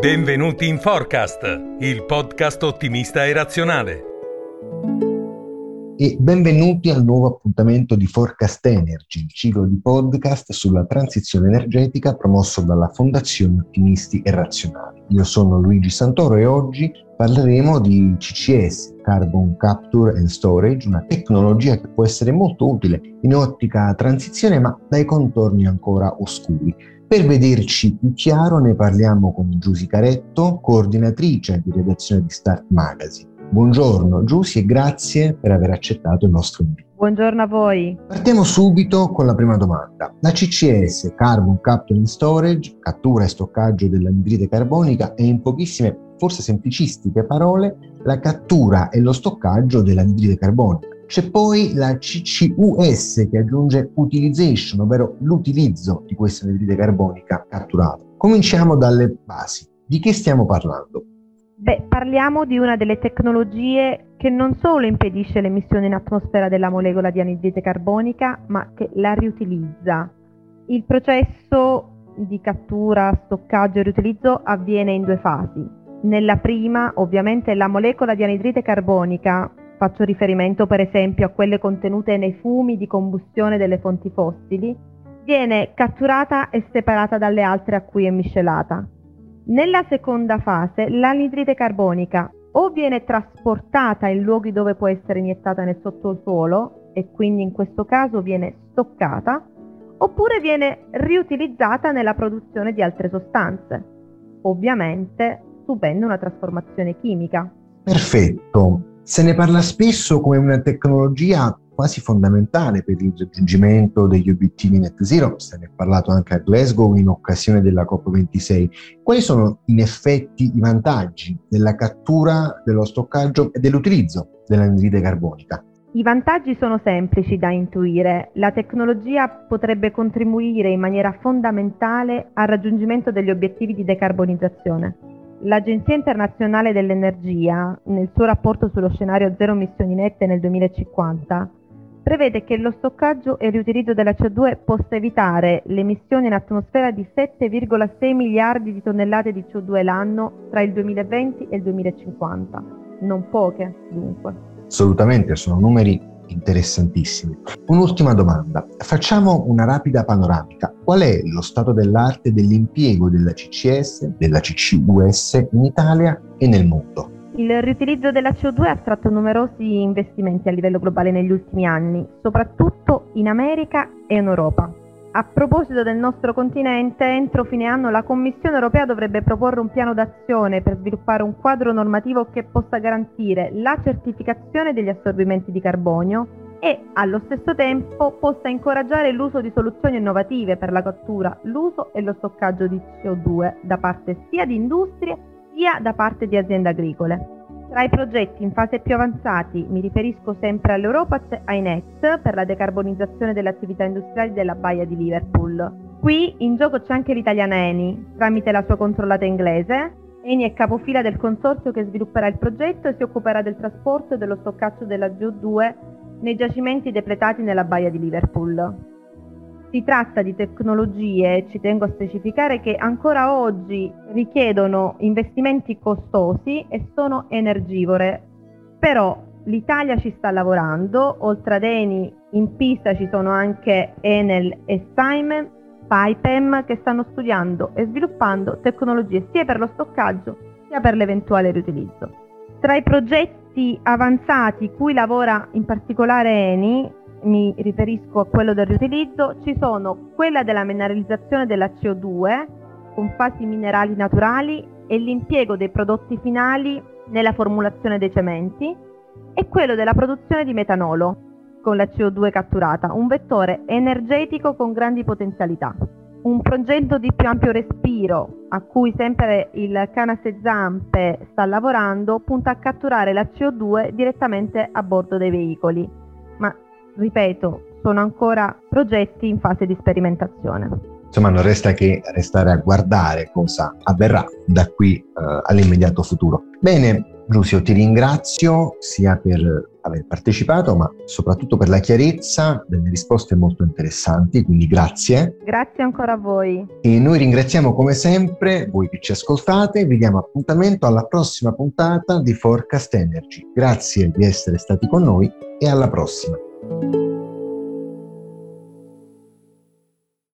Benvenuti in Forecast, il podcast ottimista e razionale. E benvenuti al nuovo appuntamento di Forecast Energy, il ciclo di podcast sulla transizione energetica promosso dalla Fondazione Ottimisti e Razionali. Io sono Luigi Santoro e oggi parleremo di CCS, Carbon Capture and Storage, una tecnologia che può essere molto utile in ottica transizione ma dai contorni ancora oscuri. Per vederci più chiaro ne parliamo con Giusy Caretto, coordinatrice di redazione di Start Magazine. Buongiorno Giusy e grazie per aver accettato il nostro invito. Buongiorno a voi. Partiamo subito con la prima domanda. La CCS, Carbon Capture and Storage, cattura e stoccaggio dell'anidride carbonica, è in pochissime forse semplicistiche parole, la cattura e lo stoccaggio dell'anidride carbonica. C'è poi la CCUS che aggiunge utilization, ovvero l'utilizzo di questa anidride carbonica catturata. Cominciamo dalle basi. Di che stiamo parlando? Beh, parliamo di una delle tecnologie che non solo impedisce l'emissione in atmosfera della molecola di anidride carbonica, ma che la riutilizza. Il processo di cattura, stoccaggio e riutilizzo avviene in due fasi. Nella prima, ovviamente, la molecola di anidride carbonica, faccio riferimento per esempio a quelle contenute nei fumi di combustione delle fonti fossili, viene catturata e separata dalle altre a cui è miscelata. Nella seconda fase, l'anidride carbonica o viene trasportata in luoghi dove può essere iniettata nel sottosuolo e quindi in questo caso viene stoccata, oppure viene riutilizzata nella produzione di altre sostanze. Ovviamente subendo una trasformazione chimica. Perfetto. Se ne parla spesso come una tecnologia quasi fondamentale per il raggiungimento degli obiettivi net zero, se ne è parlato anche a Glasgow in occasione della COP26. Quali sono in effetti i vantaggi della cattura, dello stoccaggio e dell'utilizzo dell'anidride carbonica? I vantaggi sono semplici da intuire. La tecnologia potrebbe contribuire in maniera fondamentale al raggiungimento degli obiettivi di decarbonizzazione. L'Agenzia internazionale dell'energia, nel suo rapporto sullo scenario zero emissioni nette nel 2050, prevede che lo stoccaggio e il riutilizzo della CO2 possa evitare l'emissione in atmosfera di 7,6 miliardi di tonnellate di CO2 l'anno tra il 2020 e il 2050. Non poche, dunque. Assolutamente, sono numeri interessantissimi. Un'ultima domanda, facciamo una rapida panoramica. Qual è lo stato dell'arte dell'impiego della CCS, della CCUS in Italia e nel mondo? Il riutilizzo della CO2 ha attratto numerosi investimenti a livello globale negli ultimi anni, soprattutto in America e in Europa. A proposito del nostro continente, entro fine anno la Commissione europea dovrebbe proporre un piano d'azione per sviluppare un quadro normativo che possa garantire la certificazione degli assorbimenti di carbonio e allo stesso tempo possa incoraggiare l'uso di soluzioni innovative per la cattura, l'uso e lo stoccaggio di CO2 da parte sia di industrie sia da parte di aziende agricole. Tra i progetti in fase più avanzati mi riferisco sempre all'Europat INET per la decarbonizzazione delle attività industriali della Baia di Liverpool. Qui in gioco c'è anche l'italiana Eni, tramite la sua controllata inglese. Eni è capofila del consorzio che svilupperà il progetto e si occuperà del trasporto e dello stoccaggio della CO2 nei giacimenti depletati nella Baia di Liverpool. Si tratta di tecnologie, ci tengo a specificare, che ancora oggi richiedono investimenti costosi e sono energivore. Però l'Italia ci sta lavorando, oltre ad Eni in pista ci sono anche Enel e Simon, Pipem che stanno studiando e sviluppando tecnologie sia per lo stoccaggio sia per l'eventuale riutilizzo. Tra i progetti avanzati cui lavora in particolare Eni mi riferisco a quello del riutilizzo, ci sono quella della mineralizzazione della CO2 con fasi minerali naturali e l'impiego dei prodotti finali nella formulazione dei cementi e quello della produzione di metanolo con la CO2 catturata, un vettore energetico con grandi potenzialità. Un progetto di più ampio respiro a cui sempre il Canase Zampe sta lavorando punta a catturare la CO2 direttamente a bordo dei veicoli, ma ripeto, sono ancora progetti in fase di sperimentazione. Insomma, non resta che restare a guardare cosa avverrà da qui uh, all'immediato futuro. Bene, Giusio, ti ringrazio sia per aver partecipato, ma soprattutto per la chiarezza delle risposte molto interessanti, quindi grazie. Grazie ancora a voi. E noi ringraziamo come sempre voi che ci ascoltate, vi diamo appuntamento alla prossima puntata di Forecast Energy. Grazie di essere stati con noi e alla prossima. thank you